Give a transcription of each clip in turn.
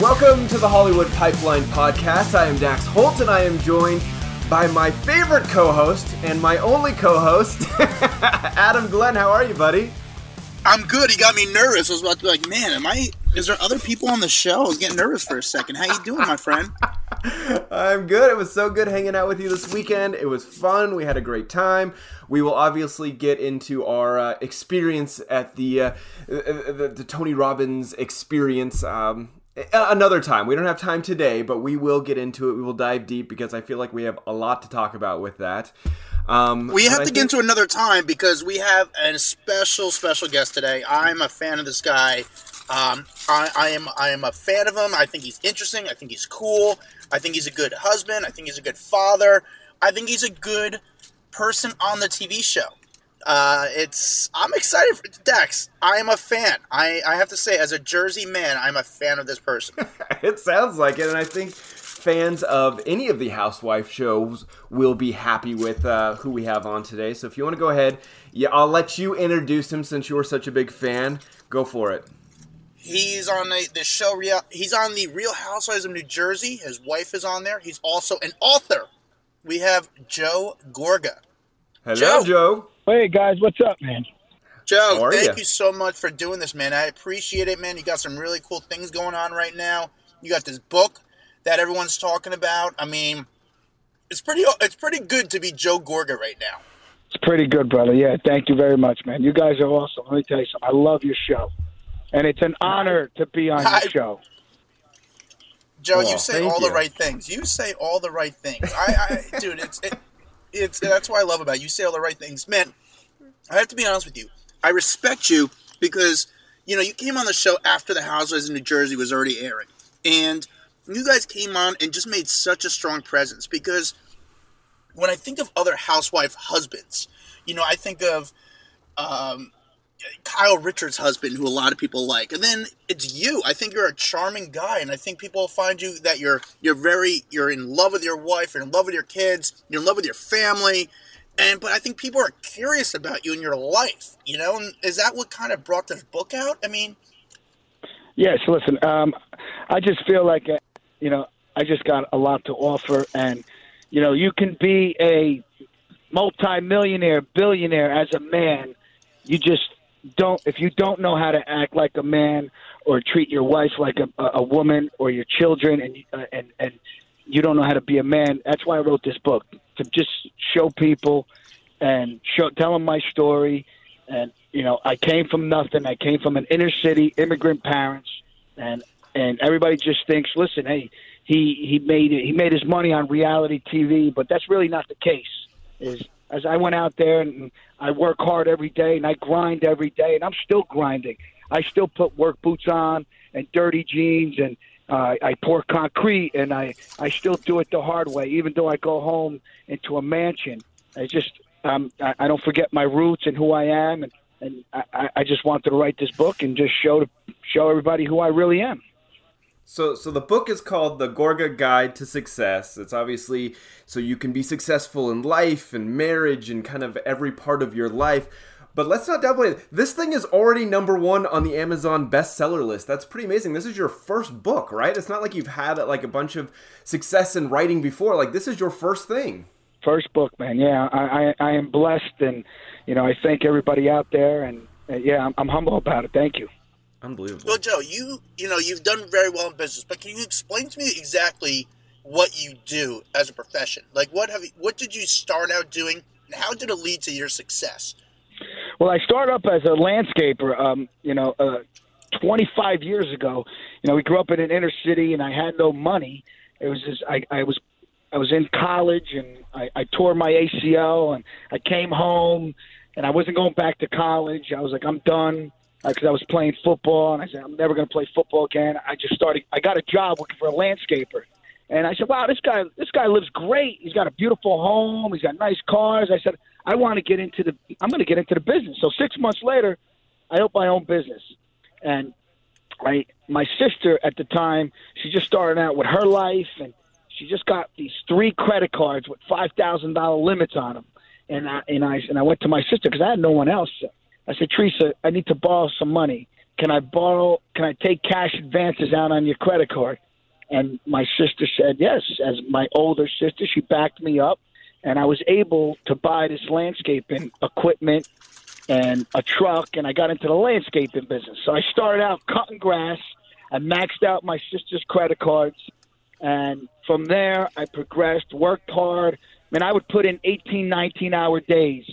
Welcome to the Hollywood Pipeline Podcast. I am Dax Holt and I am joined by my favorite co-host and my only co-host, Adam Glenn. How are you, buddy? I'm good. He got me nervous. I was about to be like, man, am I? Is there other people on the show? I was getting nervous for a second. How you doing, my friend? I'm good. It was so good hanging out with you this weekend. It was fun. We had a great time. We will obviously get into our uh, experience at the, uh, the, the Tony Robbins experience. Um, another time. We don't have time today, but we will get into it. We will dive deep because I feel like we have a lot to talk about with that. Um, we have to think... get into another time because we have a special, special guest today. I'm a fan of this guy. Um, I, I, am I am a fan of him. I think he's interesting. I think he's cool. I think he's a good husband. I think he's a good father. I think he's a good person on the TV show. Uh, it's I'm excited for Dex. I am a fan. I, I have to say, as a Jersey man, I'm a fan of this person. it sounds like it, and I think fans of any of the housewife shows will be happy with uh, who we have on today. So if you want to go ahead, yeah, I'll let you introduce him since you're such a big fan. Go for it. He's on the, the show. Real. He's on the Real Housewives of New Jersey. His wife is on there. He's also an author. We have Joe Gorga. Hello, Joe. Joe. Hey guys, what's up, man? Joe, thank you? you so much for doing this, man. I appreciate it, man. You got some really cool things going on right now. You got this book that everyone's talking about. I mean, it's pretty it's pretty good to be Joe Gorga right now. It's pretty good, brother. Yeah, thank you very much, man. You guys are awesome. Let me tell you something. I love your show, and it's an honor to be on your show. Joe, you say all you. the right things. You say all the right things. I, I dude, it's it, it's that's what I love about you. You say all the right things, man. I have to be honest with you. I respect you because you know you came on the show after the Housewives in New Jersey was already airing, and you guys came on and just made such a strong presence. Because when I think of other housewife husbands, you know, I think of um, Kyle Richards' husband, who a lot of people like, and then it's you. I think you're a charming guy, and I think people find you that you're you're very you're in love with your wife, you're in love with your kids, you're in love with your family, and but I think people are curious about you and your life. You know, and is that what kind of brought this book out? I mean, yes. Listen, um, I just feel like uh, you know I just got a lot to offer, and you know you can be a multimillionaire, billionaire as a man. You just don't if you don't know how to act like a man or treat your wife like a, a woman or your children and uh, and and you don't know how to be a man that's why i wrote this book to just show people and show tell them my story. And you know i came from nothing. I came from an inner city immigrant parents. And and everybody just thinks listen hey he he made it, he made his money on reality tv but that's really not the case. Is as I went out there and I work hard every day and I grind every day and I'm still grinding. I still put work boots on and dirty jeans and uh, I pour concrete and I I still do it the hard way. Even though I go home into a mansion, I just um, I, I don't forget my roots and who I am and and I, I just wanted to write this book and just show show everybody who I really am. So, so the book is called The Gorga Guide to Success. It's obviously so you can be successful in life and marriage and kind of every part of your life. But let's not downplay it. This thing is already number one on the Amazon bestseller list. That's pretty amazing. This is your first book, right? It's not like you've had like a bunch of success in writing before. Like this is your first thing. First book, man. Yeah, I, I, I am blessed, and you know I thank everybody out there, and uh, yeah, I'm, I'm humble about it. Thank you. Unbelievable. Well, Joe, you you know you've done very well in business, but can you explain to me exactly what you do as a profession? Like, what have you, what did you start out doing, and how did it lead to your success? Well, I started up as a landscaper. Um, you know, uh, 25 years ago. You know, we grew up in an inner city, and I had no money. It was just I, I was I was in college, and I, I tore my ACL, and I came home, and I wasn't going back to college. I was like, I'm done because uh, I was playing football, and I said I'm never going to play football again. I just started. I got a job working for a landscaper, and I said, "Wow, this guy, this guy lives great. He's got a beautiful home. He's got nice cars." I said, "I want to get into the. I'm going to get into the business." So six months later, I opened my own business, and I my sister at the time, she just started out with her life, and she just got these three credit cards with five thousand dollar limits on them. And I and I and I went to my sister because I had no one else. I said, Teresa, I need to borrow some money. Can I borrow? Can I take cash advances out on your credit card? And my sister said yes. As my older sister, she backed me up, and I was able to buy this landscaping equipment and a truck, and I got into the landscaping business. So I started out cutting grass. I maxed out my sister's credit cards, and from there I progressed, worked hard. I mean, I would put in 18, 19 hour days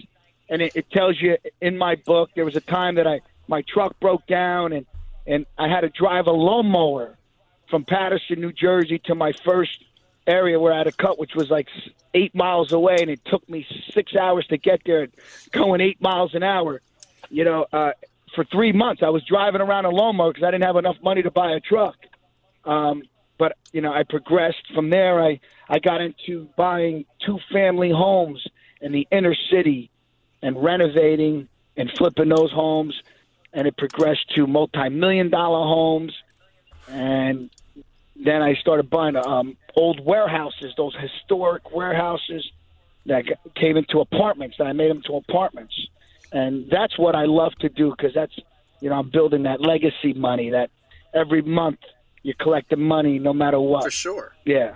and it, it tells you in my book there was a time that I my truck broke down and and I had to drive a lawnmower from Paterson, New Jersey, to my first area where I had a cut, which was like eight miles away, and it took me six hours to get there, going eight miles an hour. You know, uh, for three months I was driving around a lawnmower because I didn't have enough money to buy a truck. Um, but you know, I progressed from there. I I got into buying two family homes in the inner city and renovating and flipping those homes, and it progressed to multi-million dollar homes, and then I started buying um, old warehouses, those historic warehouses that came into apartments. That I made them to apartments, and that's what I love to do because that's you know I'm building that legacy money that every month you're collecting money no matter what. For sure. Yeah.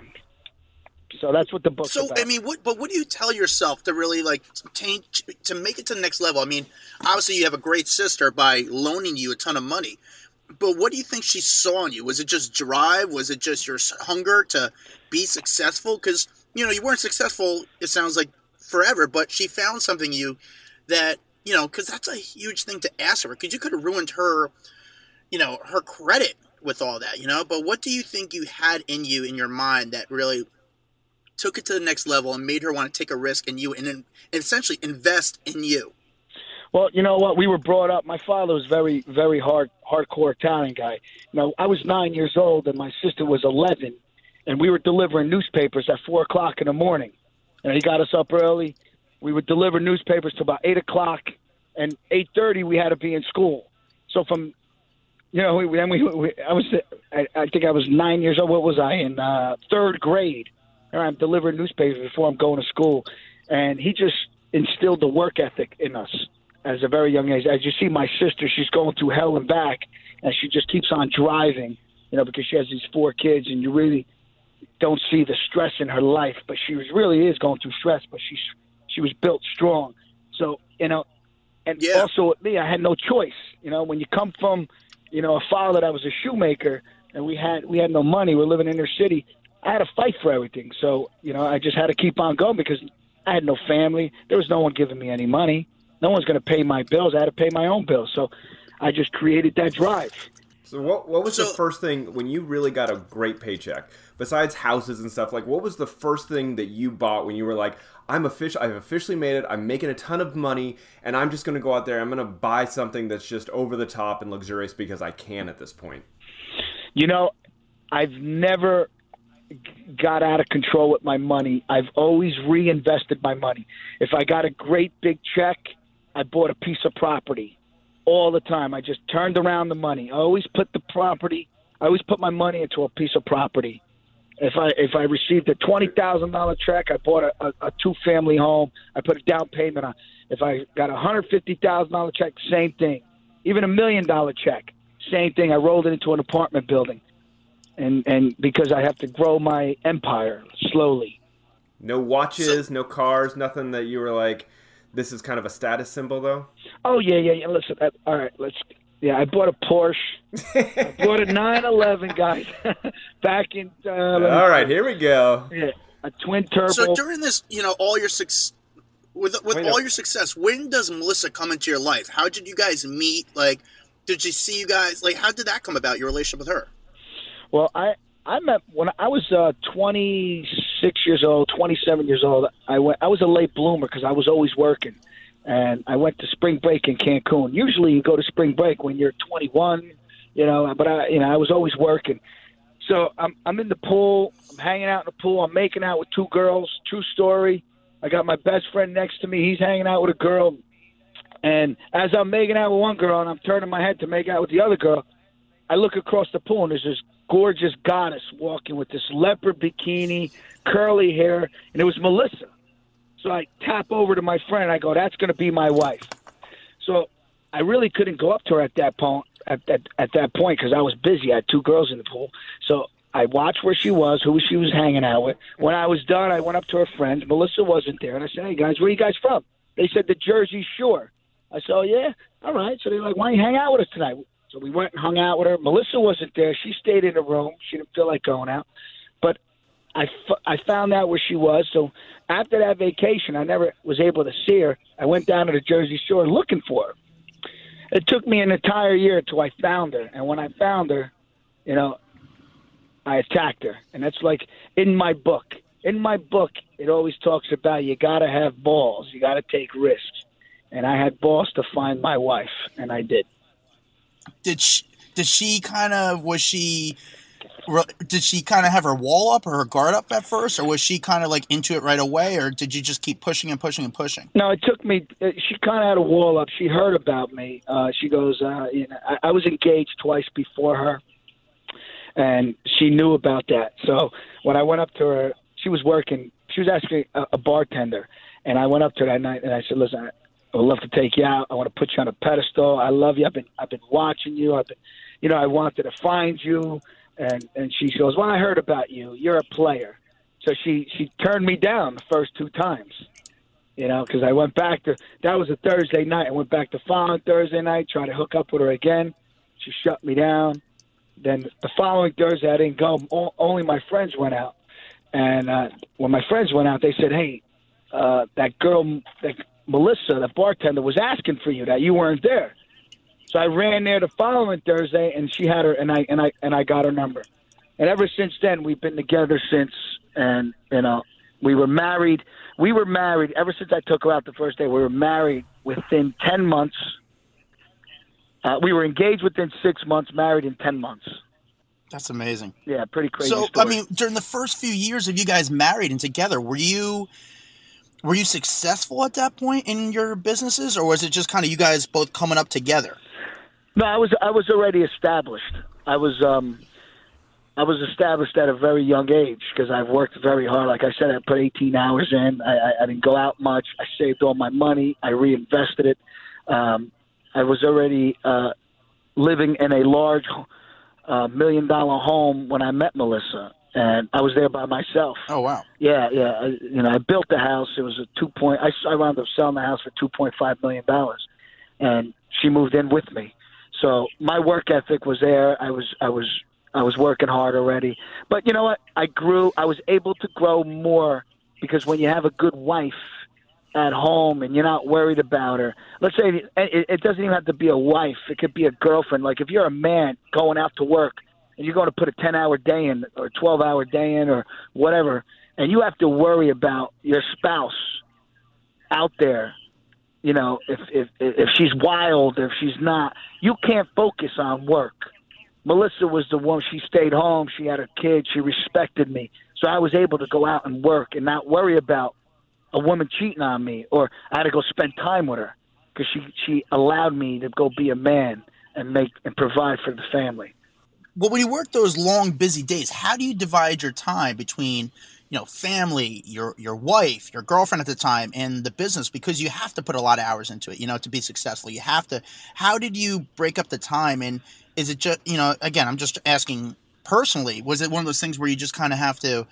So that's what the book. so, about. I mean, what, but what do you tell yourself to really like change to make it to the next level? I mean, obviously you have a great sister by loaning you a ton of money, but what do you think she saw in you? Was it just drive? Was it just your hunger to be successful? Because you know you weren't successful. It sounds like forever, but she found something in you that you know because that's a huge thing to ask her. Because you could have ruined her, you know, her credit with all that, you know. But what do you think you had in you in your mind that really took it to the next level and made her want to take a risk in you and, and essentially invest in you? Well, you know what? We were brought up. My father was very, very hard, hardcore Italian guy. You know, I was nine years old and my sister was eleven, and we were delivering newspapers at four o'clock in the morning. And he got us up early. We would deliver newspapers to about eight o'clock, and eight thirty we had to be in school. So from, you know, we, then we, we I was, I, I think I was nine years old. What was I in uh, third grade? I'm delivering newspapers before I'm going to school, and he just instilled the work ethic in us as a very young age. As you see, my sister, she's going through hell and back, and she just keeps on driving, you know, because she has these four kids, and you really don't see the stress in her life, but she was really is going through stress, but she's she was built strong. So you know, and yeah. also with me, I had no choice. You know, when you come from, you know, a father that was a shoemaker, and we had we had no money, we're living in inner city. I had to fight for everything. So, you know, I just had to keep on going because I had no family. There was no one giving me any money. No one's going to pay my bills. I had to pay my own bills. So I just created that drive. So what what was so, the first thing when you really got a great paycheck besides houses and stuff like what was the first thing that you bought when you were like I'm official I've officially made it I'm making a ton of money and I'm just going to go out there I'm going to buy something that's just over the top and luxurious because I can at this point. You know, I've never got out of control with my money. I've always reinvested my money. If I got a great big check, I bought a piece of property all the time. I just turned around the money. I always put the property. I always put my money into a piece of property. If I if I received a twenty thousand dollar check, I bought a, a, a two family home. I put a down payment on. If I got a hundred fifty thousand dollar check, same thing. Even a million dollar check, same thing. I rolled it into an apartment building and and because I have to grow my empire slowly. No watches, so, no cars, nothing that you were like. This is kind of a status symbol, though. Oh yeah, yeah, yeah. Listen, I, all right, let's. Yeah, I bought a Porsche. I bought a 911, guys. Back in. Uh, all right, here we go. Yeah, a twin turbo. So during this, you know, all your success, with with Wait all up. your success, when does Melissa come into your life? How did you guys meet? Like, did you see you guys? Like, how did that come about? Your relationship with her? Well, I I met when I was uh, 26 years old, 27 years old. I went. I was a late bloomer because I was always working. and I went to spring break in Cancun. Usually, you go to spring break when you're 21, you know. But I, you know, I was always working. So I'm I'm in the pool. I'm hanging out in the pool. I'm making out with two girls. True story. I got my best friend next to me. He's hanging out with a girl. And as I'm making out with one girl and I'm turning my head to make out with the other girl, I look across the pool and there's this gorgeous goddess walking with this leopard bikini, curly hair, and it was Melissa. So I tap over to my friend. And I go, "That's going to be my wife." So I really couldn't go up to her at that point. At, at, at that point, because I was busy, I had two girls in the pool. So I watched where she was, who she was hanging out with. When I was done, I went up to her friends. Melissa wasn't there, and I said, "Hey guys, where are you guys from?" They said the Jersey Shore. I said, "Oh yeah, all right." So they're like, "Why don't you hang out with us tonight?" So we went and hung out with her. Melissa wasn't there; she stayed in the room. She didn't feel like going out. But I, f- I found out where she was. So after that vacation, I never was able to see her. I went down to the Jersey Shore looking for her. It took me an entire year until I found her. And when I found her, you know, I attacked her. And that's like in my book. In my book, it always talks about you got to have balls, you got to take risks. And I had balls to find my wife, and I did. Did she? Did she kind of was she did she kind of have her wall up or her guard up at first, or was she kind of like into it right away, or did you just keep pushing and pushing and pushing? No, it took me. Uh, she kind of had a wall up. She heard about me. Uh, she goes, uh, you know, I, I was engaged twice before her, and she knew about that. So when I went up to her, she was working. She was actually a, a bartender, and I went up to her that night and I said, "Listen, I would love to take you out. I want to put you on a pedestal. I love you. I've been I've been watching you. I've been, you know, I wanted to find you." and and she goes, "Well, I heard about you. You're a player." So she she turned me down the first two times, you know, because I went back to that was a Thursday night. I went back the following Thursday night, tried to hook up with her again. She shut me down. Then the following Thursday, I didn't go. O- only my friends went out, and uh, when my friends went out, they said, "Hey, uh, that girl, that Melissa, the bartender, was asking for you. That you weren't there." So I ran there the following Thursday, and she had her, and I and I and I got her number. And ever since then, we've been together since, and you know, we were married. We were married ever since I took her out the first day. We were married within ten months. Uh, we were engaged within six months, married in ten months. That's amazing. Yeah, pretty crazy. So, story. I mean, during the first few years of you guys married and together, were you were you successful at that point in your businesses, or was it just kind of you guys both coming up together? No, I was I was already established. I was um, I was established at a very young age because I've worked very hard. Like I said, I put 18 hours in. I, I, I didn't go out much. I saved all my money. I reinvested it. Um, I was already uh, living in a large uh, million dollar home when I met Melissa, and I was there by myself. Oh wow! Yeah, yeah. I, you know, I built the house. It was a two point. I, I wound up selling the house for two point five million dollars, and she moved in with me. So my work ethic was there. I was I was I was working hard already. But you know what? I grew. I was able to grow more because when you have a good wife at home and you're not worried about her. Let's say it, it doesn't even have to be a wife. It could be a girlfriend. Like if you're a man going out to work and you're going to put a 10 hour day in or 12 hour day in or whatever, and you have to worry about your spouse out there you know, if if if she's wild, if she's not, you can't focus on work. Melissa was the one. She stayed home. She had her kids. She respected me, so I was able to go out and work and not worry about a woman cheating on me, or I had to go spend time with her because she she allowed me to go be a man and make and provide for the family. Well, when you work those long, busy days, how do you divide your time between you know, family, your your wife, your girlfriend at the time, and the business because you have to put a lot of hours into it, you know, to be successful. You have to. How did you break up the time? And is it just, you know, again, I'm just asking personally. Was it one of those things where you just kind of have to,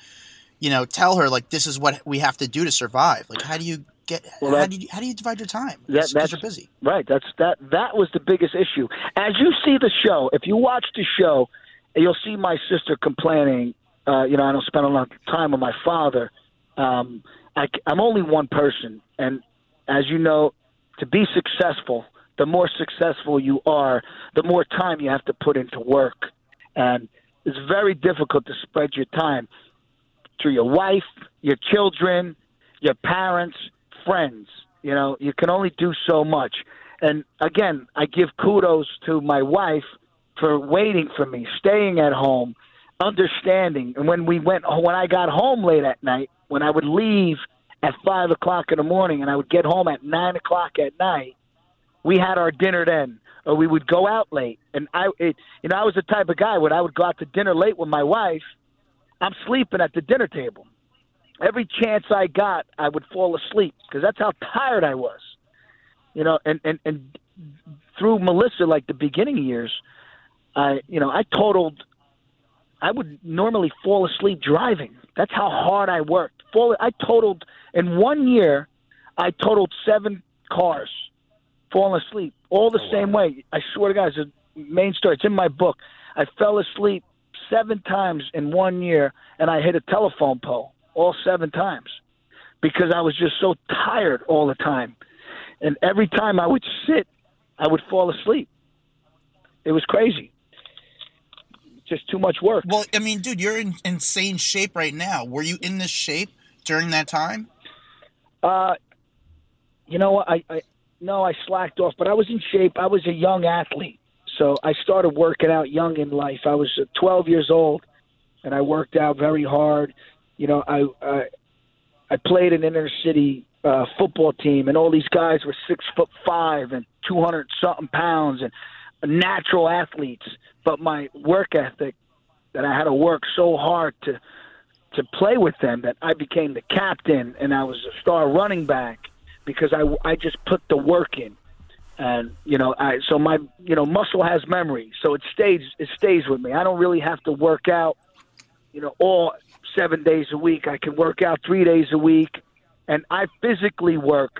you know, tell her like this is what we have to do to survive? Like, how do you get? Well, how do you how do you divide your time? That, that's you're busy. Right. That's that. That was the biggest issue. As you see the show, if you watch the show, you'll see my sister complaining uh, you know, I don't spend a lot of time with my father. Um, I, I'm only one person, and as you know, to be successful, the more successful you are, the more time you have to put into work, and it's very difficult to spread your time through your wife, your children, your parents, friends. You know, you can only do so much. And again, I give kudos to my wife for waiting for me, staying at home, understanding. And when we went, when I got home late at night, when I would leave at five o'clock in the morning and I would get home at nine o'clock at night, we had our dinner then, or we would go out late. And I, it, you know, I was the type of guy when I would go out to dinner late with my wife, I'm sleeping at the dinner table. Every chance I got, I would fall asleep because that's how tired I was. You know, and and and through Melissa, like the beginning years, I, you know, I totaled. I would normally fall asleep driving. That's how hard I worked. Fall. I totaled in one year. I totaled seven cars, falling asleep, all the oh, same wow. way. I swear to God, it's a main story. It's in my book. I fell asleep seven times in one year, and I hit a telephone pole all seven times because I was just so tired all the time. And every time I would sit, I would fall asleep. It was crazy just too much work. Well, I mean, dude, you're in insane shape right now. Were you in this shape during that time? Uh, you know, I, I no, I slacked off, but I was in shape. I was a young athlete, so I started working out young in life. I was uh, 12 years old, and I worked out very hard. You know, I I, I played an inner city uh, football team, and all these guys were six foot five and 200 something pounds, and natural athletes, but my work ethic that I had to work so hard to to play with them that I became the captain and I was a star running back because I I just put the work in. And you know, I so my you know muscle has memory, so it stays it stays with me. I don't really have to work out, you know, all seven days a week. I can work out three days a week, and I physically work.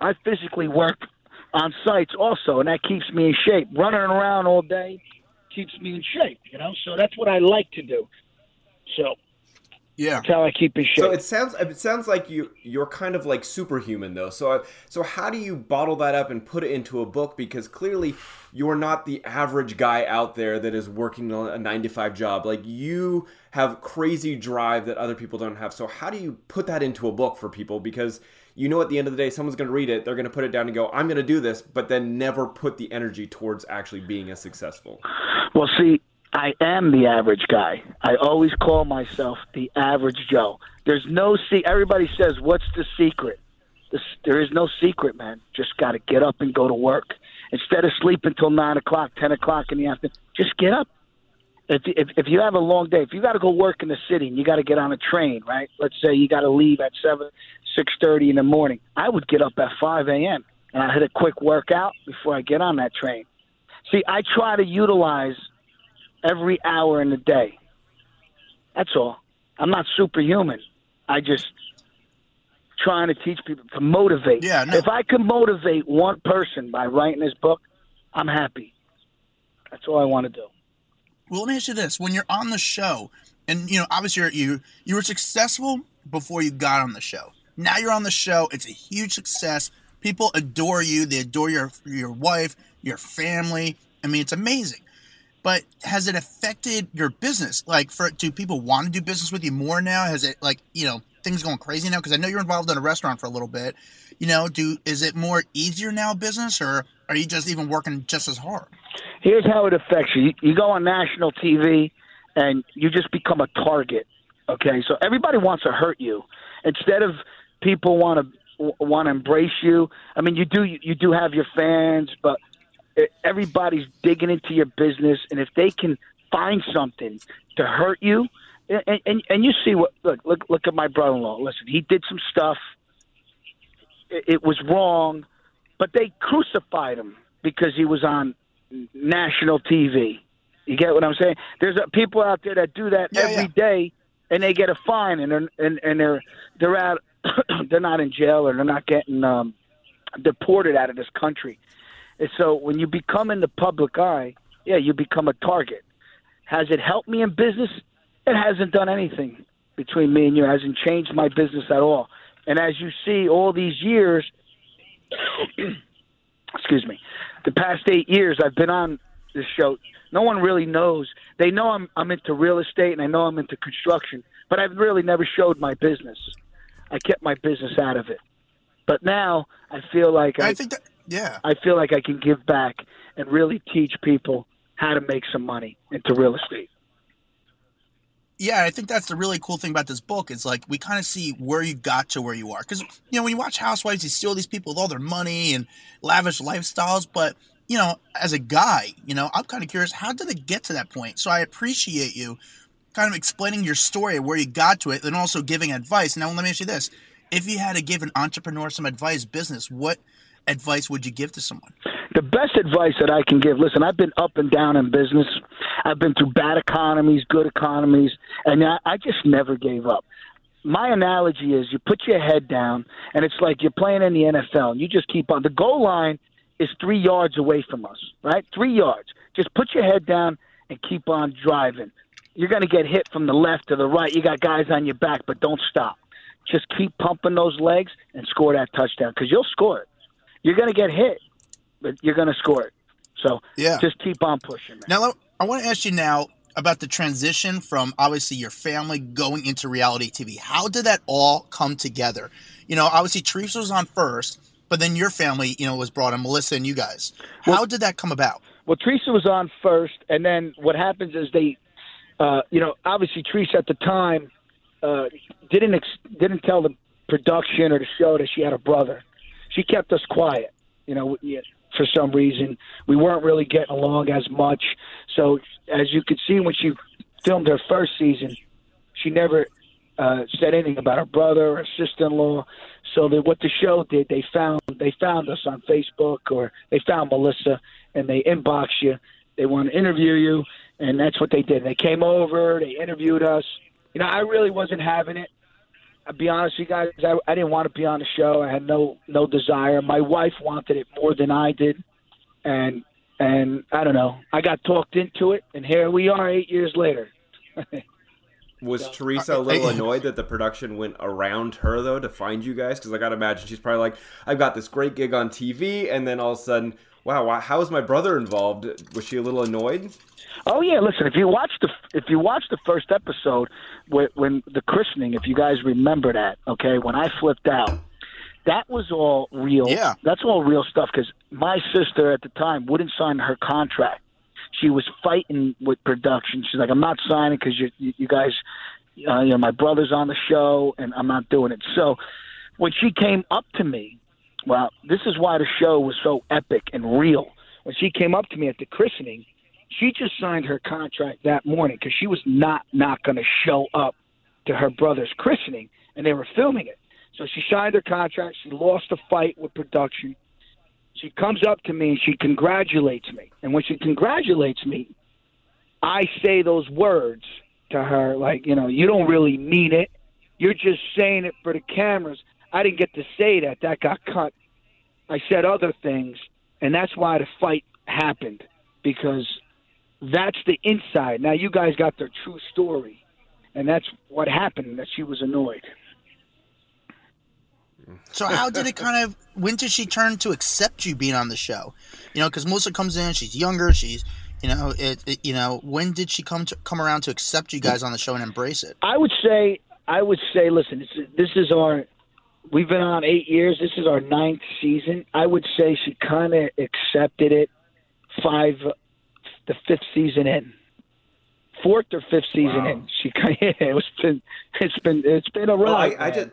I physically work on sites also, and that keeps me in shape. Running around all day keeps me in shape, you know. So that's what I like to do. So yeah, that's how I keep in shape. So it sounds it sounds like you you're kind of like superhuman though. So so how do you bottle that up and put it into a book? Because clearly you're not the average guy out there that is working on a nine to five job. Like you have crazy drive that other people don't have. So how do you put that into a book for people? Because you know at the end of the day someone's going to read it they're going to put it down and go i'm going to do this but then never put the energy towards actually being as successful well see i am the average guy i always call myself the average joe there's no see everybody says what's the secret this, there is no secret man just got to get up and go to work instead of sleeping until 9 o'clock 10 o'clock in the afternoon just get up if, if if you have a long day, if you got to go work in the city and you got to get on a train, right? Let's say you got to leave at seven, six thirty in the morning. I would get up at five a.m. and I hit a quick workout before I get on that train. See, I try to utilize every hour in the day. That's all. I'm not superhuman. I just trying to teach people to motivate. Yeah. No. If I can motivate one person by writing this book, I'm happy. That's all I want to do. Well, let me ask you this: When you're on the show, and you know, obviously you're, you you were successful before you got on the show. Now you're on the show; it's a huge success. People adore you. They adore your your wife, your family. I mean, it's amazing. But has it affected your business? Like, for do people want to do business with you more now? Has it like you know things going crazy now? Because I know you're involved in a restaurant for a little bit. You know, do is it more easier now business, or are you just even working just as hard? here's how it affects you. You go on national TV and you just become a target. Okay, so everybody wants to hurt you instead of people want to want to embrace you. I mean, you do you do have your fans, but everybody's digging into your business, and if they can find something to hurt you, and and, and you see what look look look at my brother-in-law. Listen, he did some stuff. It, it was wrong, but they crucified him because he was on national TV. You get what I'm saying? There's a, people out there that do that yeah, every yeah. day, and they get a fine, and they're and, and they're they're out. they're not in jail, or they're not getting um, deported out of this country. And so when you become in the public eye, yeah, you become a target. Has it helped me in business? It hasn't done anything between me and you. It hasn't changed my business at all. And as you see, all these years, excuse me, the past eight years I've been on this show, no one really knows. They know I'm I'm into real estate and I know I'm into construction, but I've really never showed my business. I kept my business out of it. But now I feel like I, I think that yeah. I feel like I can give back and really teach people how to make some money into real estate. Yeah, I think that's the really cool thing about this book. Is like we kind of see where you got to where you are. Because you know when you watch Housewives, you see all these people with all their money and lavish lifestyles. But you know, as a guy, you know, I'm kind of curious how did it get to that point. So I appreciate you kind of explaining your story where you got to it, and also giving advice. Now let me ask you this: If you had to give an entrepreneur some advice, business, what advice would you give to someone? The best advice that I can give listen, I've been up and down in business. I've been through bad economies, good economies, and I, I just never gave up. My analogy is you put your head down, and it's like you're playing in the NFL, and you just keep on. The goal line is three yards away from us, right? Three yards. Just put your head down and keep on driving. You're going to get hit from the left to the right. You got guys on your back, but don't stop. Just keep pumping those legs and score that touchdown because you'll score it you're going to get hit, but you're going to score it. So yeah. just keep on pushing. Man. Now, I want to ask you now about the transition from obviously your family going into reality TV. How did that all come together? You know, obviously Teresa was on first, but then your family, you know, was brought in, Melissa and you guys. How well, did that come about? Well, Teresa was on first, and then what happens is they, uh, you know, obviously Teresa at the time uh, didn't ex- didn't tell the production or the show that she had a brother she kept us quiet. You know, for some reason we weren't really getting along as much. So as you could see when she filmed her first season, she never uh, said anything about her brother or sister-in-law. So that what the show did, they found they found us on Facebook or they found Melissa and they inbox you. They want to interview you, and that's what they did. They came over, they interviewed us. You know, I really wasn't having it. I'll be honest with you guys, I, I didn't want to be on the show. I had no no desire. My wife wanted it more than I did, and and I don't know. I got talked into it, and here we are, eight years later. Was so, Teresa a little annoyed that the production went around her though to find you guys? Because I gotta imagine she's probably like, "I've got this great gig on TV," and then all of a sudden, wow, how is my brother involved? Was she a little annoyed? Oh yeah, listen. If you watch the if you watch the first episode, when, when the christening, if you guys remember that, okay, when I flipped out, that was all real. Yeah, that's all real stuff. Because my sister at the time wouldn't sign her contract. She was fighting with production. She's like, "I'm not signing because you, you you guys, uh, you know, my brother's on the show, and I'm not doing it." So when she came up to me, well, this is why the show was so epic and real. When she came up to me at the christening she just signed her contract that morning because she was not not going to show up to her brother's christening, and they were filming it. So she signed her contract. She lost a fight with production. She comes up to me and she congratulates me. And when she congratulates me, I say those words to her like, you know, you don't really mean it. You're just saying it for the cameras. I didn't get to say that. That got cut. I said other things, and that's why the fight happened because that's the inside. Now you guys got the true story, and that's what happened. That she was annoyed. So how did it kind of? When did she turn to accept you being on the show? You know, because Melissa comes in, she's younger, she's you know, it, it, you know, when did she come to come around to accept you guys on the show and embrace it? I would say, I would say, listen, this is our, we've been on eight years. This is our ninth season. I would say she kind of accepted it five the fifth season in, fourth or fifth season wow. in. She it's been it's been it's been a ride. Well, I, I just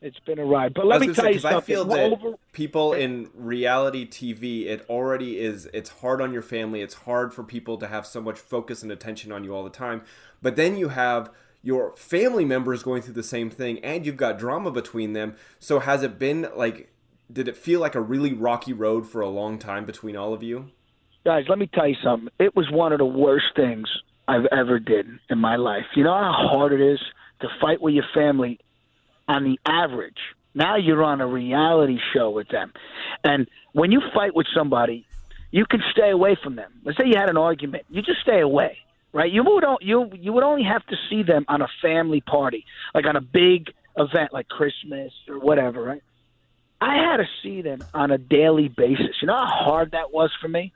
it's been a ride. But let me tell say, you something. I feel that over... people in reality TV, it already is. It's hard on your family. It's hard for people to have so much focus and attention on you all the time. But then you have your family members going through the same thing, and you've got drama between them. So has it been like? Did it feel like a really rocky road for a long time between all of you? guys, let me tell you something. It was one of the worst things I've ever did in my life. You know how hard it is to fight with your family on the average. Now you're on a reality show with them. And when you fight with somebody, you can stay away from them. Let's say you had an argument. You just stay away. Right? You would you you would only have to see them on a family party, like on a big event like Christmas or whatever, right? I had to see them on a daily basis. You know how hard that was for me?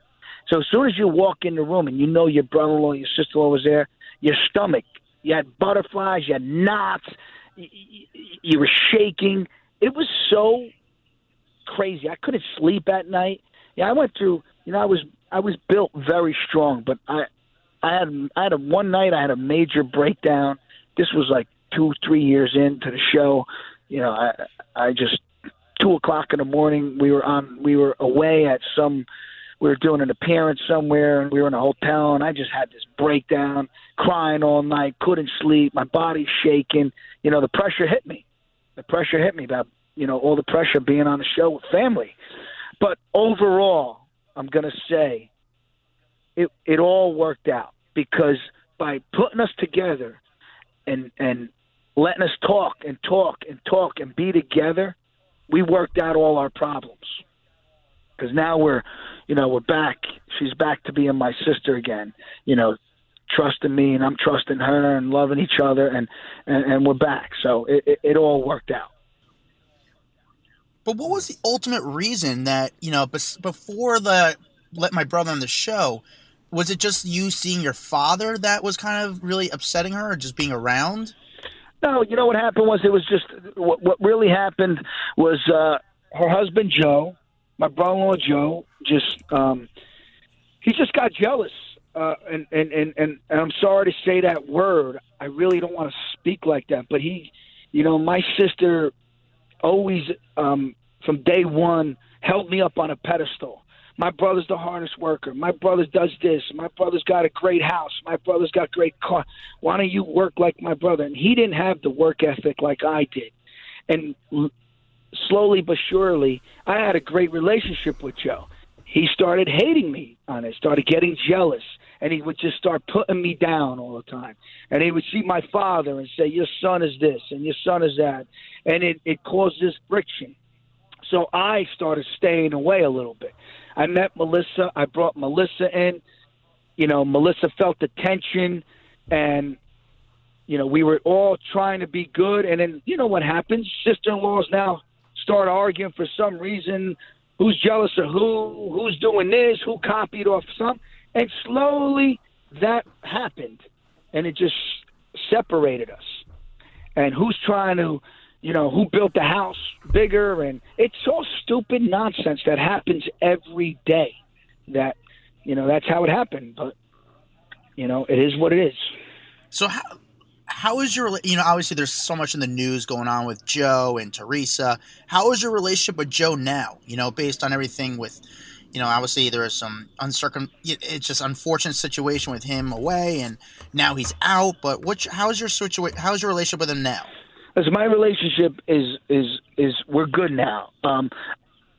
So as soon as you walk in the room and you know your brother-in-law, your sister-in-law was there, your stomach, you had butterflies, you had knots, you, you, you were shaking. It was so crazy. I couldn't sleep at night. Yeah, I went through. You know, I was I was built very strong, but I I had I had a one night I had a major breakdown. This was like two three years into the show. You know, I I just two o'clock in the morning we were on we were away at some we were doing an appearance somewhere and we were in a hotel and I just had this breakdown, crying all night, couldn't sleep, my body's shaking. You know, the pressure hit me. The pressure hit me about you know all the pressure being on the show with family. But overall, I'm to say it it all worked out because by putting us together and and letting us talk and talk and talk and be together, we worked out all our problems. Because now we're, you know, we're back. She's back to being my sister again. You know, trusting me and I'm trusting her and loving each other and and, and we're back. So it, it, it all worked out. But what was the ultimate reason that you know before the let my brother on the show? Was it just you seeing your father that was kind of really upsetting her, or just being around? No, you know what happened was it was just what, what really happened was uh, her husband Joe, my brother-in-law Joe, just um, he just got jealous, uh, and, and and and and I'm sorry to say that word. I really don't want to speak like that, but he, you know, my sister always um, from day one held me up on a pedestal. My brother's the harness worker. My brother does this. My brother's got a great house. My brother's got great car. Why don't you work like my brother? And he didn't have the work ethic like I did. And slowly but surely, I had a great relationship with Joe. He started hating me on it, started getting jealous, and he would just start putting me down all the time. And he would see my father and say, Your son is this and your son is that. And it, it caused this friction. So I started staying away a little bit. I met Melissa. I brought Melissa in. You know, Melissa felt the tension, and you know we were all trying to be good. And then you know what happens? Sister-in-laws now start arguing for some reason. Who's jealous of who? Who's doing this? Who copied off some? And slowly that happened, and it just separated us. And who's trying to you know, who built the house bigger, and it's all stupid nonsense that happens every day. That, you know, that's how it happened. But, you know, it is what it is. So how how is your you know obviously there's so much in the news going on with Joe and Teresa. How is your relationship with Joe now? You know, based on everything with you know, obviously there is some uncircum. It's just unfortunate situation with him away, and now he's out. But what? How's your situation? How's your relationship with him now? As my relationship is is is we're good now. Um,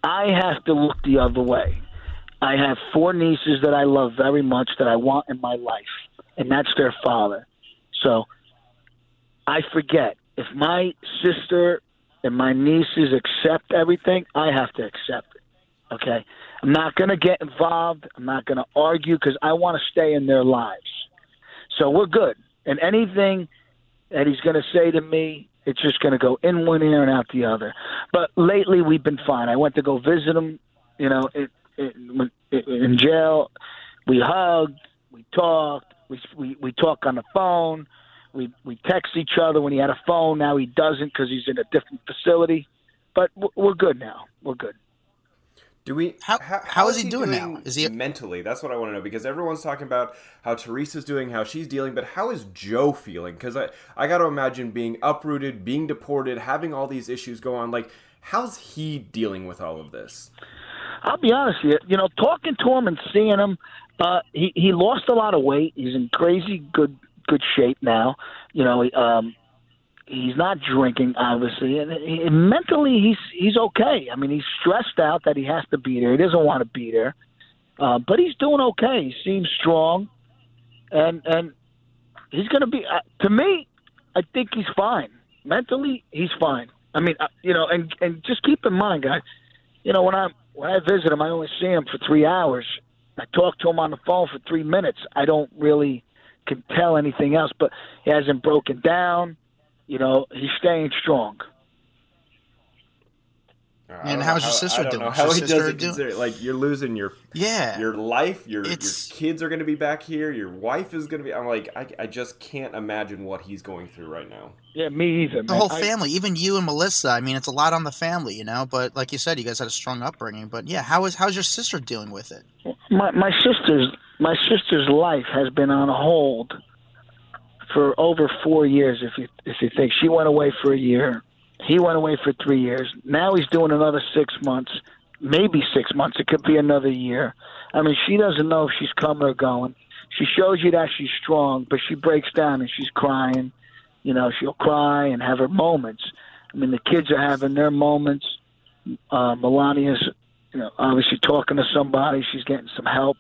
I have to look the other way. I have four nieces that I love very much that I want in my life, and that's their father. So I forget if my sister and my nieces accept everything, I have to accept it. Okay, I'm not going to get involved. I'm not going to argue because I want to stay in their lives. So we're good. And anything that he's going to say to me, it's just going to go in one ear and out the other. But lately, we've been fine. I went to go visit him, you know, in, in, in jail. We hugged, we talked, we, we we talk on the phone, we we text each other when he had a phone. Now he doesn't because he's in a different facility. But we're good now. We're good. Do we? How, how, how is, he, he doing, doing, now? Is he mentally? That's what I want to know because everyone's talking about how Teresa's doing, how she's dealing, but how is Joe feeling? Because I I got to imagine being uprooted, being deported, having all these issues go on. Like, how's he dealing with all of this? I'll be honest with you. You know, talking to him and seeing him, uh, he he lost a lot of weight. He's in crazy good good shape now. You know, um, he's not drinking, obviously, and, and mentally he's he's okay. I mean, he's stressed out that he has to be there. He doesn't want to be there, uh, but he's doing okay. He seems strong, and and he's going to be. Uh, to me, I think he's fine. Mentally, he's fine. I mean, uh, you know, and and just keep in mind, guys. You know, when I when I visit him, I only see him for three hours. I talk to him on the phone for three minutes. I don't really can tell anything else, but he hasn't broken down you know, he's staying strong. Uh, and how's your sister I doing? Know how he doesn't consider like you're losing your yeah your life. Your your kids are going to be back here. Your wife is going to be. I'm like I, I just can't imagine what he's going through right now. Yeah, me either. The man. whole family, even you and Melissa. I mean, it's a lot on the family, you know. But like you said, you guys had a strong upbringing. But yeah, how is how's your sister dealing with it? My my sister's my sister's life has been on hold for over four years. If you if you think she went away for a year he went away for three years. Now he's doing another six months, maybe six months. It could be another year. I mean, she doesn't know if she's coming or going. She shows you that she's strong, but she breaks down and she's crying. You know, she'll cry and have her moments. I mean, the kids are having their moments. Uh, Milania's, you know, obviously talking to somebody. She's getting some help.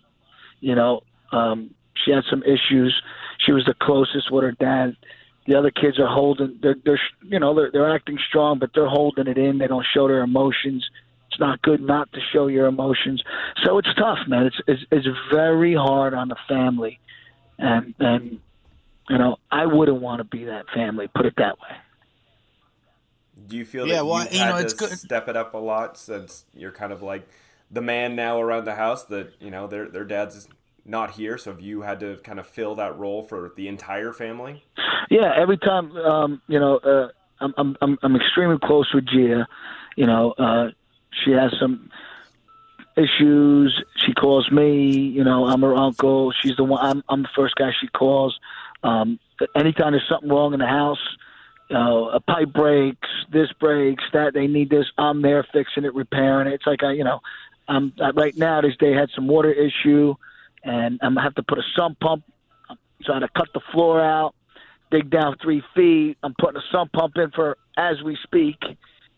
You know, um, she had some issues. She was the closest with her dad. The other kids are holding they're they're you know they're they're acting strong but they're holding it in. They don't show their emotions. It's not good not to show your emotions. So it's tough man. It's it's, it's very hard on the family. And and you know i wouldn't want to be that family put it that way. Do you feel yeah, that well, you've you had know, it's to good. step it up a lot since you're kind of like the man now around the house that you know their their dad's not here, so have you had to kind of fill that role for the entire family? Yeah, every time um, you know, uh, I'm I'm I'm extremely close with Gia. You know, uh, she has some issues. She calls me. You know, I'm her uncle. She's the one. I'm I'm the first guy she calls. Um, anytime there's something wrong in the house, you know, a pipe breaks, this breaks, that they need this. I'm there fixing it, repairing it. It's like I, you know, I'm right now. This day had some water issue and I'm gonna have to put a sump pump. So I had to cut the floor out, dig down three feet. I'm putting a sump pump in for as we speak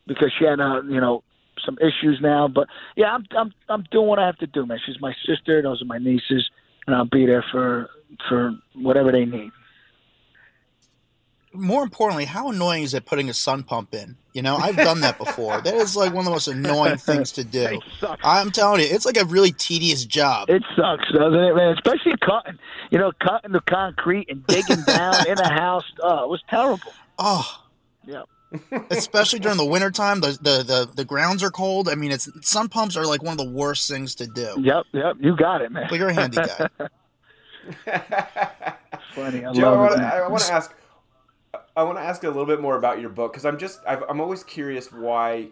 because she had, uh, you know, some issues now. But yeah, I'm I'm I'm doing what I have to do, man. She's my sister; those are my nieces, and I'll be there for for whatever they need more importantly, how annoying is it putting a sump pump in? You know, I've done that before. that is like one of the most annoying things to do. I'm telling you, it's like a really tedious job. It sucks, doesn't it, man? Especially cutting, you know, cutting the concrete and digging down in a house. Oh, it was terrible. Oh, yeah. Especially during the wintertime, the, the the the grounds are cold. I mean, it's sump pumps are like one of the worst things to do. Yep, yep, you got it, man. But you're a handy guy. funny. I Joe, love I want to ask I want to ask a little bit more about your book because I'm just i am always curious why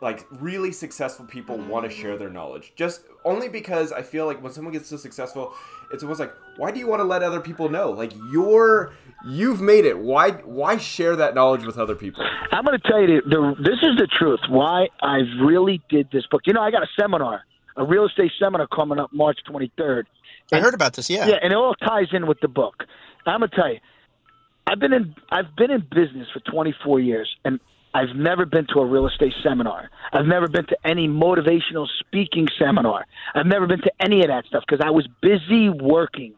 like really successful people want to share their knowledge. Just only because I feel like when someone gets so successful, it's almost like why do you want to let other people know? Like you're you've made it. Why why share that knowledge with other people? I'm going to tell you the, the this is the truth. Why I really did this book. You know, I got a seminar, a real estate seminar coming up March 23rd. I heard about this. Yeah, yeah, and it all ties in with the book. I'm going to tell you I've been in I've been in business for 24 years, and I've never been to a real estate seminar. I've never been to any motivational speaking seminar. I've never been to any of that stuff because I was busy working,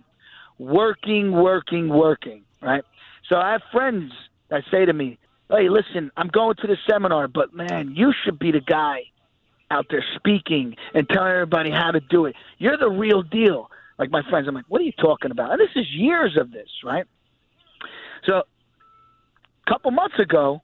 working, working, working. Right. So I have friends that say to me, "Hey, listen, I'm going to the seminar, but man, you should be the guy out there speaking and telling everybody how to do it. You're the real deal." Like my friends, I'm like, "What are you talking about?" And this is years of this, right? So a couple months ago,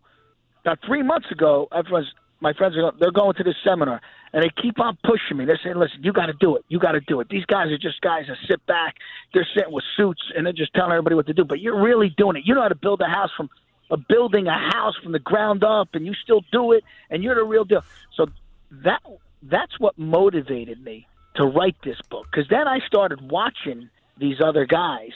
about three months ago, everyone's my friends are they're going to this seminar and they keep on pushing me. They're saying, "Listen, you got to do it. You got to do it." These guys are just guys that sit back. They're sitting with suits and they're just telling everybody what to do. But you're really doing it. You know how to build a house from a building a house from the ground up, and you still do it, and you're the real deal. So that that's what motivated me to write this book because then I started watching these other guys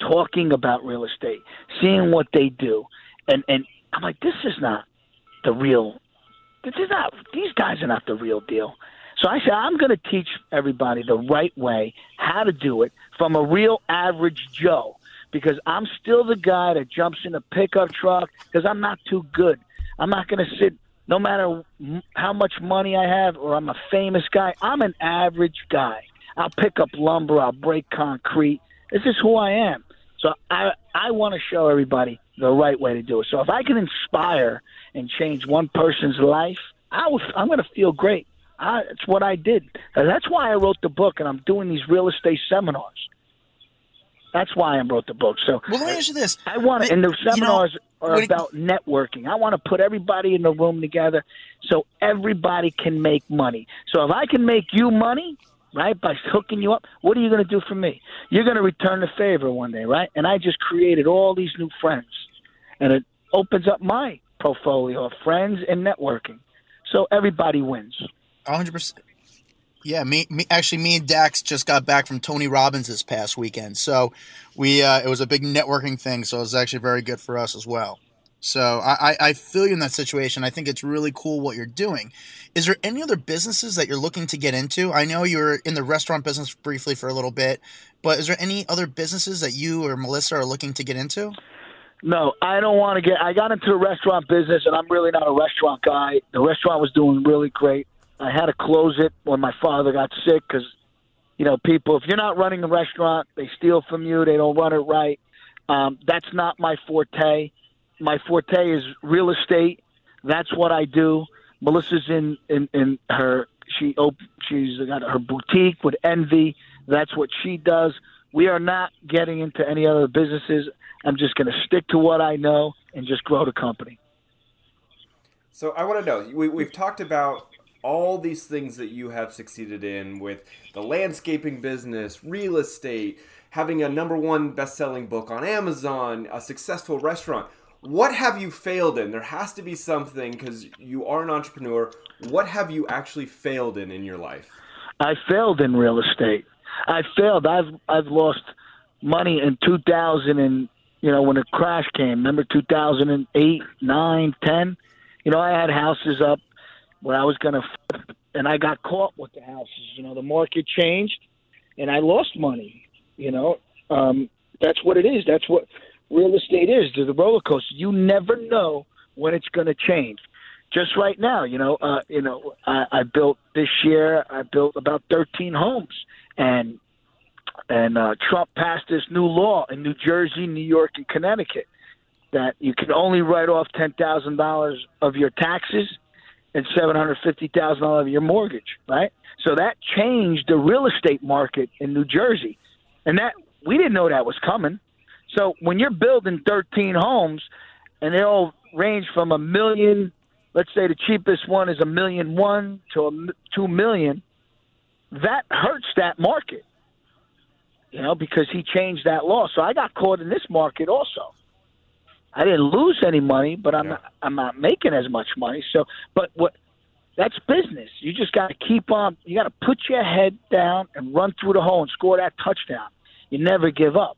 talking about real estate, seeing what they do, and and I'm like, this is not the real. This is not. These guys are not the real deal. So I said, I'm going to teach everybody the right way how to do it from a real average Joe because I'm still the guy that jumps in a pickup truck because I'm not too good. I'm not going to sit, no matter how much money I have or I'm a famous guy, I'm an average guy. I'll pick up lumber, I'll break concrete. This is who I am. So I I want to show everybody the right way to do it. So if I can inspire and change one person's life, I was, I'm going to feel great. I, it's what I did. And that's why I wrote the book, and I'm doing these real estate seminars. That's why I wrote the book. So well, let me ask you this: I want and the seminars. You know, are about networking. I want to put everybody in the room together so everybody can make money. So if I can make you money, right, by hooking you up, what are you going to do for me? You're going to return the favor one day, right? And I just created all these new friends, and it opens up my portfolio of friends and networking. So everybody wins. 100%. Yeah, me, me actually me and Dax just got back from Tony Robbins this past weekend. So we uh, it was a big networking thing, so it was actually very good for us as well. So I, I feel you in that situation. I think it's really cool what you're doing. Is there any other businesses that you're looking to get into? I know you're in the restaurant business briefly for a little bit, but is there any other businesses that you or Melissa are looking to get into? No, I don't want to get. I got into the restaurant business, and I'm really not a restaurant guy. The restaurant was doing really great. I had to close it when my father got sick because, you know, people, if you're not running a restaurant, they steal from you, they don't run it right. Um, that's not my forte. My forte is real estate. That's what I do. Melissa's in, in, in her, she op- she's got her boutique with Envy. That's what she does. We are not getting into any other businesses. I'm just going to stick to what I know and just grow the company. So I want to know. We, we've talked about all these things that you have succeeded in with the landscaping business, real estate, having a number one best-selling book on Amazon, a successful restaurant. What have you failed in? There has to be something because you are an entrepreneur. What have you actually failed in in your life? I failed in real estate. I failed. I've I've lost money in 2000 and you know when the crash came. Remember 2008, 9, 10? You know I had houses up where I was going to, and I got caught with the houses. You know, the market changed, and I lost money. You know, um, that's what it is. That's what real estate is. The roller coaster. You never know when it's going to change. Just right now, you know, uh, you know, I, I built this year. I built about 13 homes, and and uh, Trump passed this new law in New Jersey, New York, and Connecticut that you can only write off ten thousand dollars of your taxes and seven hundred fifty thousand dollars of your mortgage, right? So that changed the real estate market in New Jersey, and that we didn't know that was coming. So when you're building thirteen homes, and they all range from a million, let's say the cheapest one is a million one to a two million, that hurts that market. You know, because he changed that law. So I got caught in this market also. I didn't lose any money, but I'm yeah. not, I'm not making as much money. So, but what that's business. You just got to keep on. You got to put your head down and run through the hole and score that touchdown. You never give up.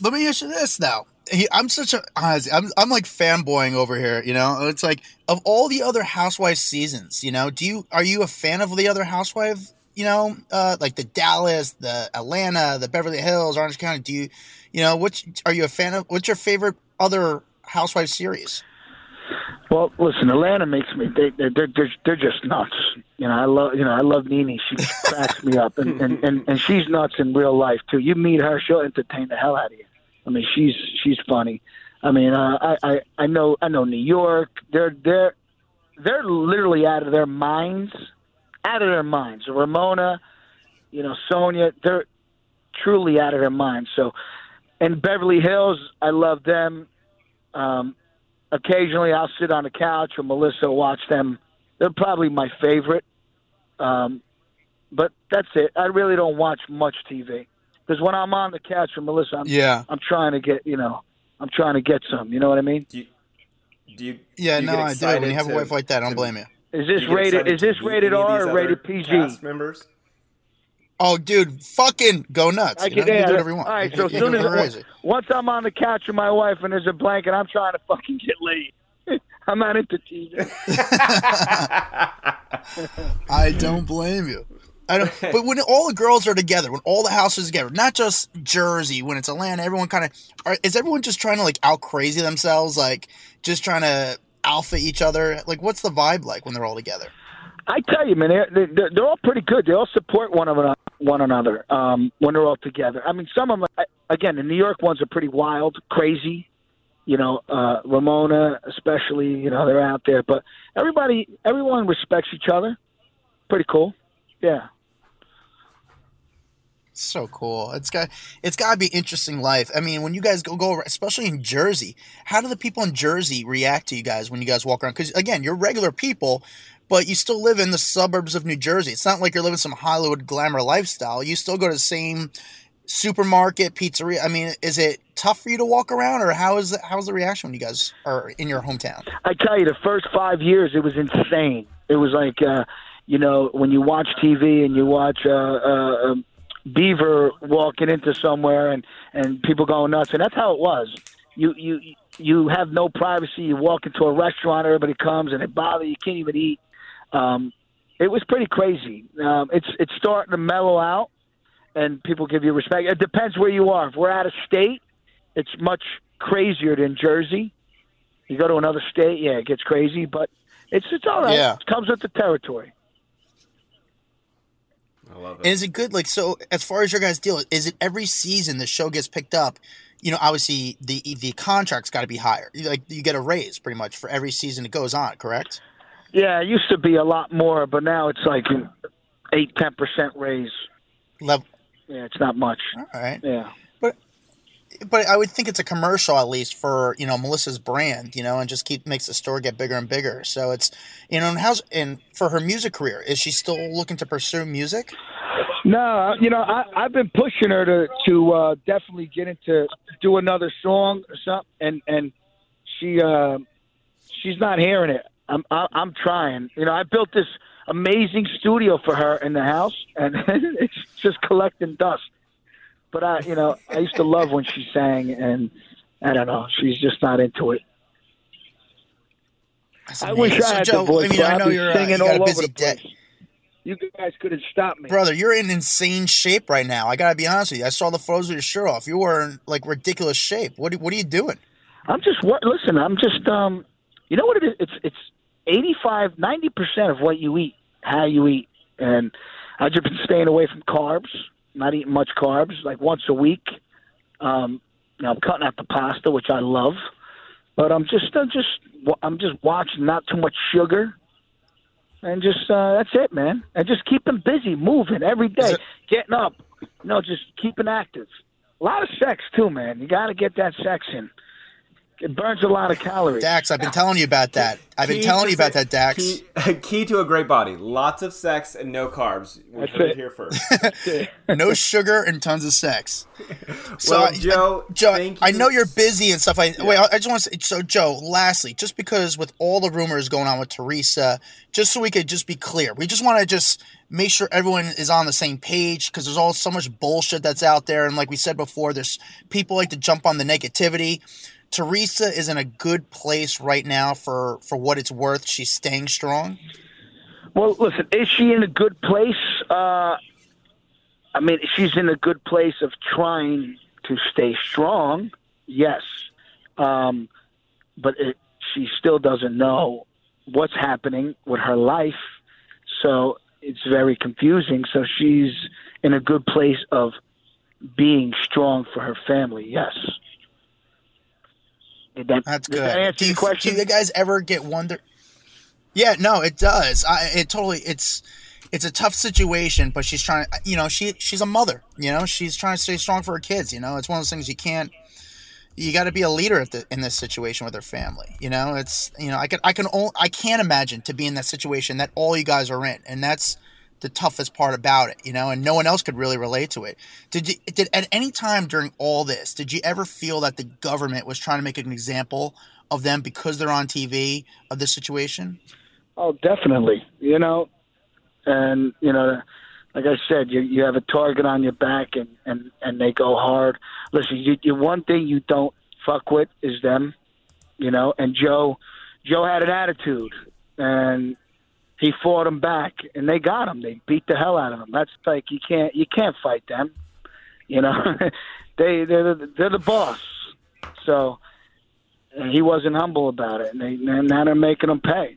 Let me ask you this now. I'm such a I'm I'm like fanboying over here, you know. It's like of all the other Housewives seasons, you know. Do you are you a fan of the other Housewife? You know, uh, like the Dallas, the Atlanta, the Beverly Hills, Orange County. Do you you know, which are you a fan of? What's your favorite other Housewives series? Well, listen, Atlanta makes me they they're they're, they're just nuts. You know, I love you know I love Nene. She cracks me up, and, and and and she's nuts in real life too. You meet her, she'll entertain the hell out of you. I mean, she's she's funny. I mean, uh, I I I know I know New York. They're they're they're literally out of their minds, out of their minds. Ramona, you know, Sonja, they're truly out of their minds. So and Beverly Hills, I love them. Um, occasionally, I'll sit on the couch or Melissa watch them. They're probably my favorite. Um, but that's it. I really don't watch much TV because when I'm on the couch with Melissa, I'm, yeah, I'm trying to get you know, I'm trying to get some. You know what I mean? Do you? Do you yeah, do you no, I do. When you have to, a wife like that, I don't blame you. Is this rated? Is this rated R or rated PG? members. Oh, dude, fucking go nuts. I can, you, know, you do whatever you want. All right, so as soon as once I'm on the couch with my wife and there's a blanket, I'm trying to fucking get laid. I'm not into TV. I don't blame you. I don't. But when all the girls are together, when all the houses together, not just Jersey, when it's Atlanta, everyone kind of is everyone just trying to like out crazy themselves, like just trying to alpha each other. Like, what's the vibe like when they're all together? I tell you, man, they're, they're, they're all pretty good. They all support one another, one another um, when they're all together. I mean, some of them, again, the New York ones are pretty wild, crazy. You know, uh, Ramona, especially, you know, they're out there. But everybody, everyone respects each other. Pretty cool. Yeah. So cool. It's got it's got to be interesting life. I mean, when you guys go go, especially in Jersey, how do the people in Jersey react to you guys when you guys walk around? Because again, you're regular people, but you still live in the suburbs of New Jersey. It's not like you're living some Hollywood glamour lifestyle. You still go to the same supermarket, pizzeria. I mean, is it tough for you to walk around, or how is the, how is the reaction when you guys are in your hometown? I tell you, the first five years it was insane. It was like, uh, you know, when you watch TV and you watch uh, uh, um, Bieber walking into somewhere and and people going nuts, and that's how it was. You you you have no privacy. You walk into a restaurant, everybody comes and they bother you. You can't even eat. Um, it was pretty crazy. Um, it's it's starting to mellow out and people give you respect. It depends where you are. If we're out of state, it's much crazier than Jersey. You go to another state, yeah, it gets crazy, but it's it's all right. Yeah. It comes with the territory. I love it. And is it good? Like so, as far as your guys' deal, is it every season the show gets picked up? You know, obviously the the contract's got to be higher. Like you get a raise pretty much for every season it goes on. Correct? Yeah, it used to be a lot more, but now it's like an eight ten percent raise. Level yeah, it's not much. All right. Yeah. But but I would think it's a commercial at least for you know Melissa's brand, you know, and just keep makes the store get bigger and bigger. So it's you know, and how's and for her music career, is she still looking to pursue music? No, you know, I, I've been pushing her to to uh, definitely get into do another song or something, and and she uh, she's not hearing it. I'm I, I'm trying. You know, I built this amazing studio for her in the house, and it's just collecting dust. But I, you know, I used to love when she sang, and I don't know, she's just not into it. I wish I had Joe, the voice. I mean, I know you're singing uh, you all over the place. Day. You guys couldn't stop me, brother. You're in insane shape right now. I gotta be honest with you. I saw the photos of your shirt off. You were in like ridiculous shape. What What are you doing? I'm just listen. I'm just um. You know what it is? It's it's 85, 90% of what you eat, how you eat. And I've just been staying away from carbs, not eating much carbs, like once a week. Um, you know, I'm cutting out the pasta, which I love, but I'm just, I'm just, I'm just watching not too much sugar, and just uh, that's it, man. And just keeping busy, moving every day, it- getting up. You know, just keeping active. A lot of sex too, man. You got to get that sex in. It burns a lot of calories. Dax, I've been telling you about that. I've been telling you about that, Dax. Key, key, to a great body: lots of sex and no carbs. We That's heard it. here first. no sugar and tons of sex. So, well, Joe, I, Joe, I know you're busy and stuff. I yeah. wait. I just want to say, so Joe. Lastly, just because with all the rumors going on with Teresa, just so we could just be clear, we just want to just make sure everyone is on the same page because there's all so much bullshit that's out there, and like we said before, there's people like to jump on the negativity. Teresa is in a good place right now for for what it's worth. She's staying strong. Well, listen, is she in a good place? Uh, I mean, she's in a good place of trying to stay strong. Yes, um, but it, she still doesn't know what's happening with her life, so it's very confusing. So she's in a good place of being strong for her family. Yes. Did that, That's good. That do, you, question? do you guys ever get wonder? Yeah, no, it does. I, it totally. It's it's a tough situation, but she's trying. You know, she she's a mother. You know, she's trying to stay strong for her kids. You know, it's one of those things you can't. You got to be a leader the, in this situation with her family. You know, it's you know I can I can only, I can't imagine to be in that situation that all you guys are in, and that's the toughest part about it, you know, and no one else could really relate to it. Did you did at any time during all this, did you ever feel that the government was trying to make an example of them because they're on TV of this situation? Oh, definitely. You know, and you know, like I said, you you have a target on your back, and and and they go hard. Listen, you, you one thing you don't fuck with is them, you know. And Joe, Joe had an attitude, and he fought them back, and they got him. They beat the hell out of him. That's like you can't you can't fight them. You know, they they're the, they're the boss. So he wasn't humble about it, and, they, and now they're making him pay.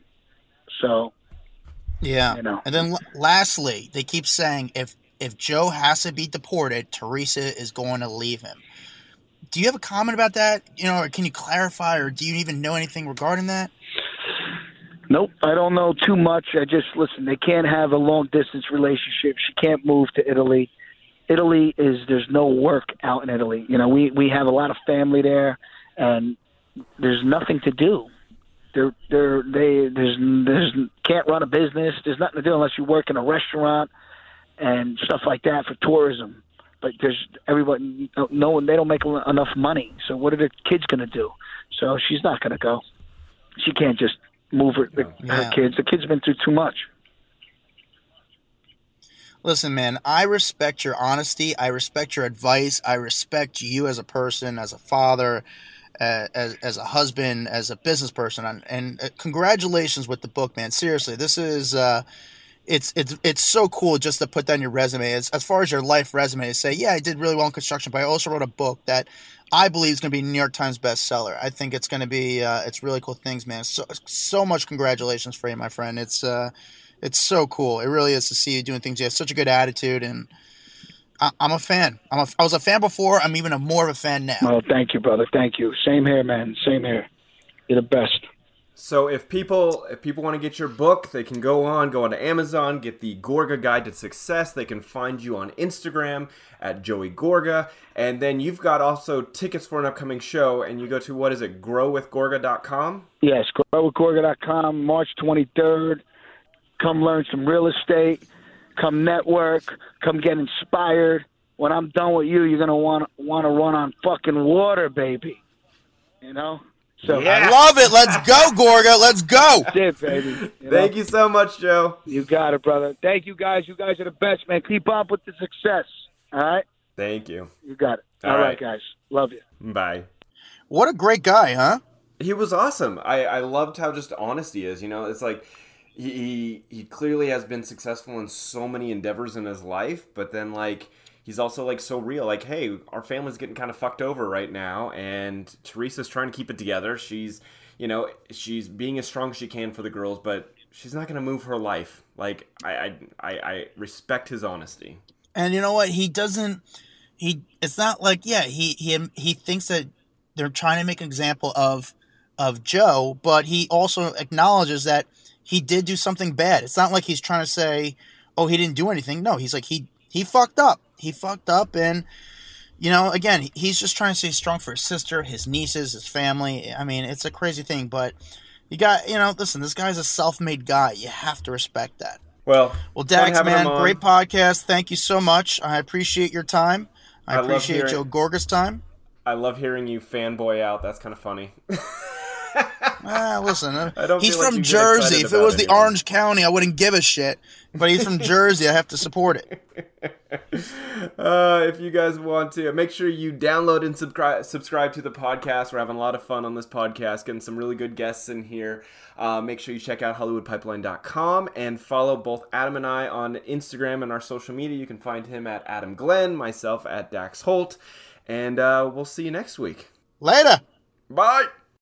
So yeah, you know. And then lastly, they keep saying if if Joe has to be deported, Teresa is going to leave him. Do you have a comment about that? You know, or can you clarify, or do you even know anything regarding that? Nope, I don't know too much. I just listen. They can't have a long distance relationship. She can't move to Italy, Italy is there's no work out in Italy. You know, we we have a lot of family there, and there's nothing to do. They're they're they there's there's can't run a business. There's nothing to do unless you work in a restaurant and stuff like that for tourism. But there's everybody no one they don't make enough money. So what are the kids going to do? So she's not going to go. She can't just move her, the, yeah. her kids. The kids have been through too much. Listen, man, I respect your honesty. I respect your advice. I respect you as a person, as a father, uh, as, as a husband, as a business person. And, and uh, congratulations with the book, man. Seriously, this is. Uh, it's it's it's so cool just to put down your resume. As, as far as your life resume, say, yeah, I did really well in construction, but I also wrote a book that I believe is going to be New York Times bestseller. I think it's going to be uh, it's really cool things, man. So so much congratulations for you, my friend. It's uh, it's so cool. It really is to see you doing things. You have such a good attitude, and I, am a fan. I'm a, I was a fan before. I'm even a more of a fan now. Oh, thank you, brother. Thank you. Same here, man. Same here. You're the best. So if people if people want to get your book, they can go on, go on to Amazon, get the Gorga Guide to Success. They can find you on Instagram at Joey Gorga. And then you've got also tickets for an upcoming show and you go to what is it, growwithgorga.com? Yes, growwithgorga.com, March 23rd. Come learn some real estate, come network, come get inspired. When I'm done with you, you're gonna want want to run on fucking water, baby. You know? So yeah. I love it. Let's go, Gorga. Let's go. That's it, baby. You Thank you so much, Joe. You got it, brother. Thank you, guys. You guys are the best, man. Keep up with the success. All right. Thank you. You got it. All, All right. right, guys. Love you. Bye. What a great guy, huh? He was awesome. I I loved how just honest he is. You know, it's like he he clearly has been successful in so many endeavors in his life, but then like he's also like so real. Like, hey, our family's getting kind of fucked over right now, and Teresa's trying to keep it together. She's, you know, she's being as strong as she can for the girls, but she's not going to move her life. Like, I, I, I respect his honesty. And you know what? He doesn't. He. It's not like yeah. He he he thinks that they're trying to make an example of of Joe, but he also acknowledges that he did do something bad. It's not like he's trying to say, "Oh, he didn't do anything." No, he's like he he fucked up he fucked up and you know again he's just trying to stay strong for his sister his nieces his family. I mean it's a crazy thing but you got you know listen this guy's a self-made guy. You have to respect that. Well well dax man great podcast. Thank you so much. I appreciate your time. I, I appreciate hearing, joe gorga's time. I love hearing you fanboy out. That's kind of funny ah, listen, uh, he's from Jersey. If it was the Orange County, I wouldn't give a shit. But he's from Jersey. I have to support it. Uh, if you guys want to, make sure you download and subscribe subscribe to the podcast. We're having a lot of fun on this podcast, getting some really good guests in here. Uh, make sure you check out HollywoodPipeline.com and follow both Adam and I on Instagram and our social media. You can find him at Adam Glenn, myself at Dax Holt, and uh, we'll see you next week. Later. Bye.